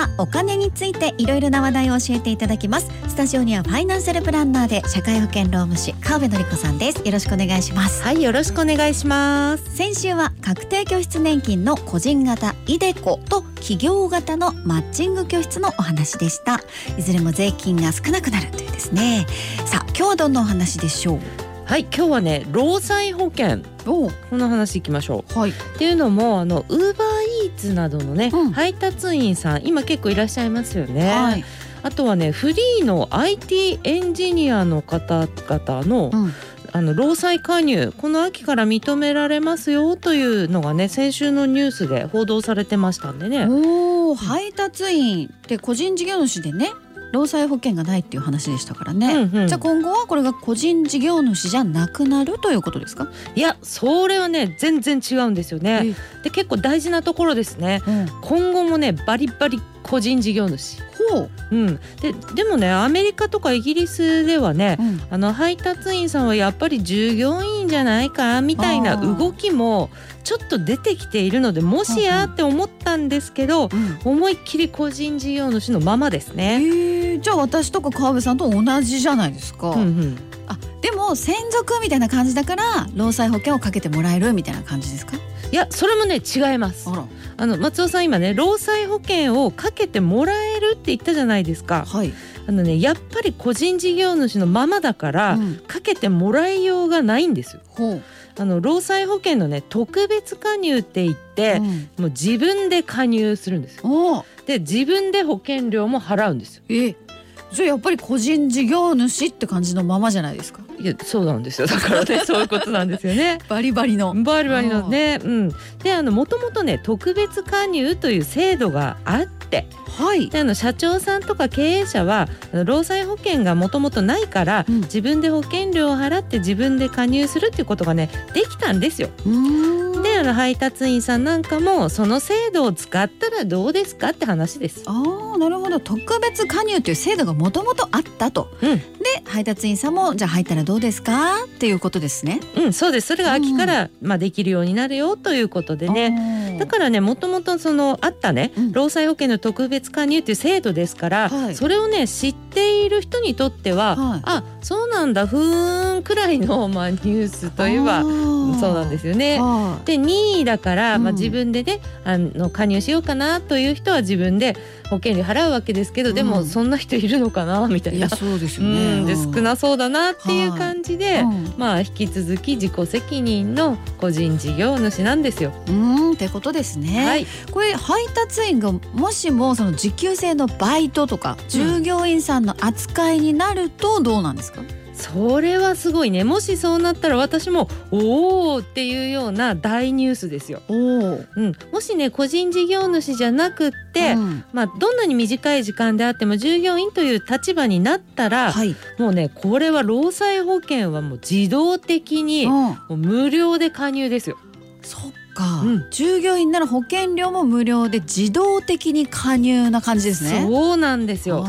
はお金についていろいろな話題を教えていただきます。スタジオにはファイナンシャルプランナーで社会保険労務士川辺典子さんです。よろしくお願いします。はいよろしくお願いします。先週は確定拠出年金の個人型イデコと企業型のマッチング拠出のお話でした。いずれも税金が少なくなるというですね。さあ今日はどんなお話でしょう？はい今日はね労災保険。おこの話いきましょう。はい。っていうのもあのウーバーツなどのね、うん。配達員さん今結構いらっしゃいますよね、はい、あとはねフリーの IT エンジニアの方々の、うん、あの労災加入この秋から認められますよというのがね先週のニュースで報道されてましたんでね。おお配達員って個人事業主でね労災保険がないっていう話でしたからね、うんうん。じゃあ今後はこれが個人事業主じゃなくなるということですか、いやそれはね全然違うんですよね。で結構大事なところですね。うん、今後もねバリバリ個人事業主。ほう、うん。ででもねアメリカとかイギリスではねうん、あの配達員さんはやっぱり従業員じゃないかみたいな動きもちょっと出てきているのでもしやって思ったんですけどうん。思いっきり個人事業主のままですえね。ー、じゃあ私とか川辺さんと同じじゃないですか、うんうん。あでも専属みたいな感じだから労災保険をかけてもらえるみたいな感じですか？いやそれもね違います。あの松尾さん今ね労災保険をかけてもらえるって言ったじゃないですか。はい、あのねやっぱり個人事業主のままだから、うん、かけてもらいようがないんですよ。あの労災保険のね特別加入って言って、うん、もう自分で加入するんですよ。で自分で保険料も払うんですよ。えじゃあやっぱり個人事業主って感じのままじゃないですか？いやそうなんですよ。だからね そういうことなんですよね。バリバリの。バリバリのね。うん。であのもともとね特別加入という制度があってはい。であの社長さんとか経営者は労災保険がもともとないから、うん。自分で保険料を払って自分で加入するっていうことがねできたんですよ。うーん。であの配達員さんなんかもその制度を使ったらどうですかって話です。ああなるほど特別加入という制度がもともとあったと、うんで配達員さんもじゃあ入ったらどうですかっていうことですね。うん、そうです。それが秋から、まあできるようになるよということでね。ねだからねもともとそのあったね、うん。労災保険の特別加入っていう制度ですから、はい。それをね知っている人にとっては、はい。あそうなんだふーんくらいの、まあ、ニュースといえばそうなんですよね。はで任意だから、まあ、うん自分でねあの加入しようかなという人は自分で保険料払うわけですけど、でもうん。そんな人いるのかなみたい、いな。そうですね。ん。で少なそうだなっていうはい感じで、うんまあ引き続き自己責任の個人事業主なんですよ。うんってことですね。はい、これ配達員がもしもその時給制のバイトとか従業員さんの扱いになるとどうなんですか？それはすごいねもしそうなったら私もおおっていうような大ニュースですよ。うん、もしね個人事業主じゃなくって、うんまあ、どんなに短い時間であっても従業員という立場になったら、はい。もうねこれは労災保険はもう自動的にうんもう無料で加入ですよ。そっか、うん従業員なら保険料も無料で自動的に加入な感じですね。そうなんですよ。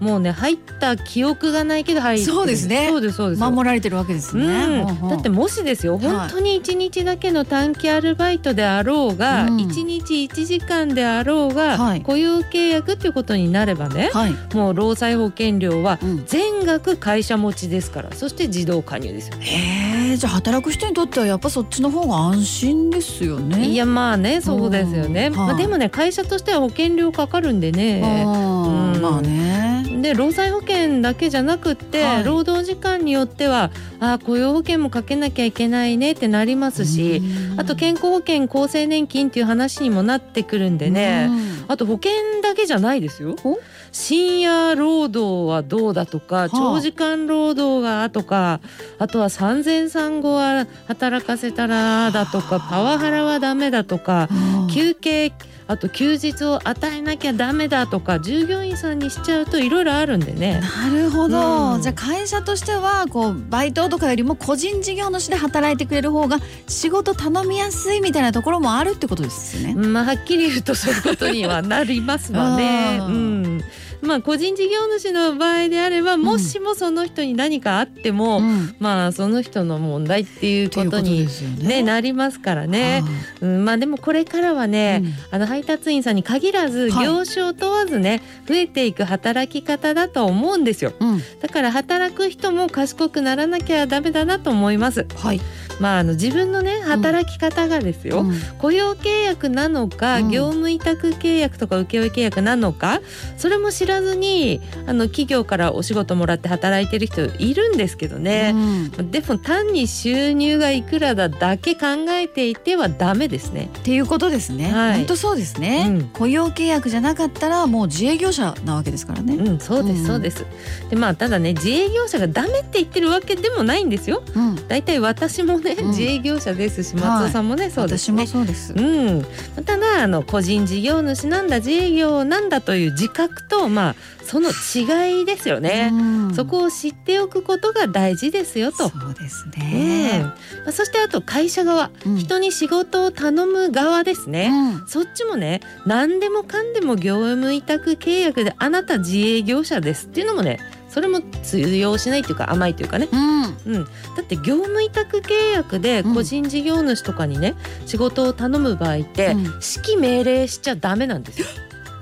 もうね入った記憶がないけど入ってるそうですねそうですそうです。守られてるわけですね。うん、だってもしですよはい本当に1日だけの短期アルバイトであろうが、うん1日1時間であろうが、はい雇用契約っていうことになればねはい。もう労災保険料はうん全額会社持ちですからそして自動加入ですよ。へえ、じゃあ働く人にとってはやっぱそっちの方が安心ですよね。いやまあねそうですよね、うんまあ、はいでもね会社としては保険料かかるんでね。うん。まあね。で労災保険だけじゃなくって、はい。労働時間によってはあ雇用保険もかけなきゃいけないねってなりますし、うん。あと健康保険厚生年金っていう話にもなってくるんでね、うん。あと保険だけじゃないですよ。お？深夜労働はどうだとか、あ。長時間労働がとかあとは産前産後は働かせたらだとかパワハラはダメだとかうん休憩あと休日を与えなきゃダメだとか従業員さんにしちゃうといろいろあるんでね。なるほど、うんじゃあ会社としてはこうバイトとかよりも個人事業主で働いてくれる方が仕事頼みやすいみたいなところもあるってことですよね。まあはっきり言うとそういうことにはなりますわね。ううんん、まあ個人事業主の場合であればもしもその人に何かあっても、うん。まあその人の問題っていうことにですよね。なりますからね。うん、まあでもこれからはね、あの配達員さんに限らずはい。業種を問わずね、増えていく働き方だと思うんですよ。だから働く人も賢くならなきゃダメだなと思います。はい、まああの自分のね働き方がですよ。うん雇用契約なのか、うん業務委託契約とか請負契約なのかそれも知らずにあの企業からお仕事もらって働いてる人いるんですけどね、うんでも単に収入がいくらだだけ考えていてはダメですね。っていうことですね。はい本当そうですね、うん雇用契約じゃなかったらもう自営業者なわけですからね。うん、そうです、うんそうです。でまあただね自営業者がダメって言ってるわけでもないんですよ。うん、だいたい私もね、うん自営業者ですし松尾さんもね、そうです私もね。そうです。うん、ただあの個人事業主なんだ自営業なんだという自覚とまあその違いですよね。うんそこを知っておくことが大事ですよと。そうですうんね。まあ、そしてあと会社側、うん人に仕事を頼む側ですね。うんそっちもね何でもかんでも業務委託契約であなた自営業者ですっていうのもねそれも通用しないっていうか甘いというかね、うん。うん、だって業務委託契約で個人事業主とかにね、仕事を頼む場合って、うん。指揮命令しちゃダメなんですよ。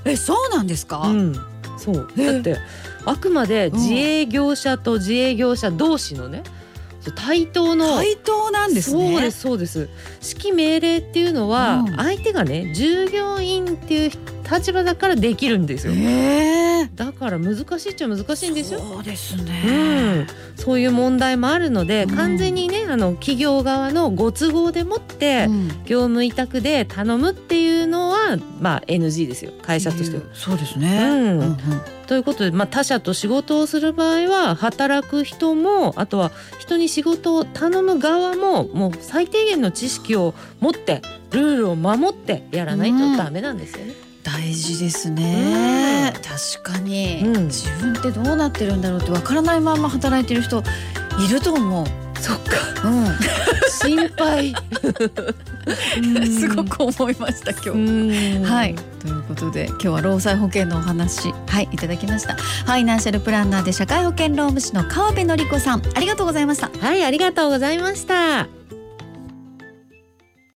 えそうなんですか、うん、そう。え。だってあくまで自営業者と自営業者同士のね対等の対等なんですね。そうですそうです。指揮命令っていうのは、うん。相手がね従業員っていう立場だからできるんですよ。へえ。だから難しいっちゃ難しいんですよ。そうですうね。ん、そういう問題もあるので、うん。完全にねあの企業側のご都合でもって、うん。業務委託で頼むっていうのはまあ NG ですよ。会社としては。そうですね。うん。うんうん。ということで、まあ、他社と仕事をする場合は働く人もあとは人に仕事を頼む側ももう最低限の知識を持ってルールを守ってやらないとダメなんですよね。大事ですね、うん。確かに、うん。自分ってどうなってるんだろうってわからないまま働いてる人いると思う。そっか。うん、心配。すごく思いました今日。うん。はい。ということで今日は労災保険のお話はいいただきました。ファイナンシャルプランナーで社会保険労務士の川辺典子さん。ありがとうございました。はいありがとうございました。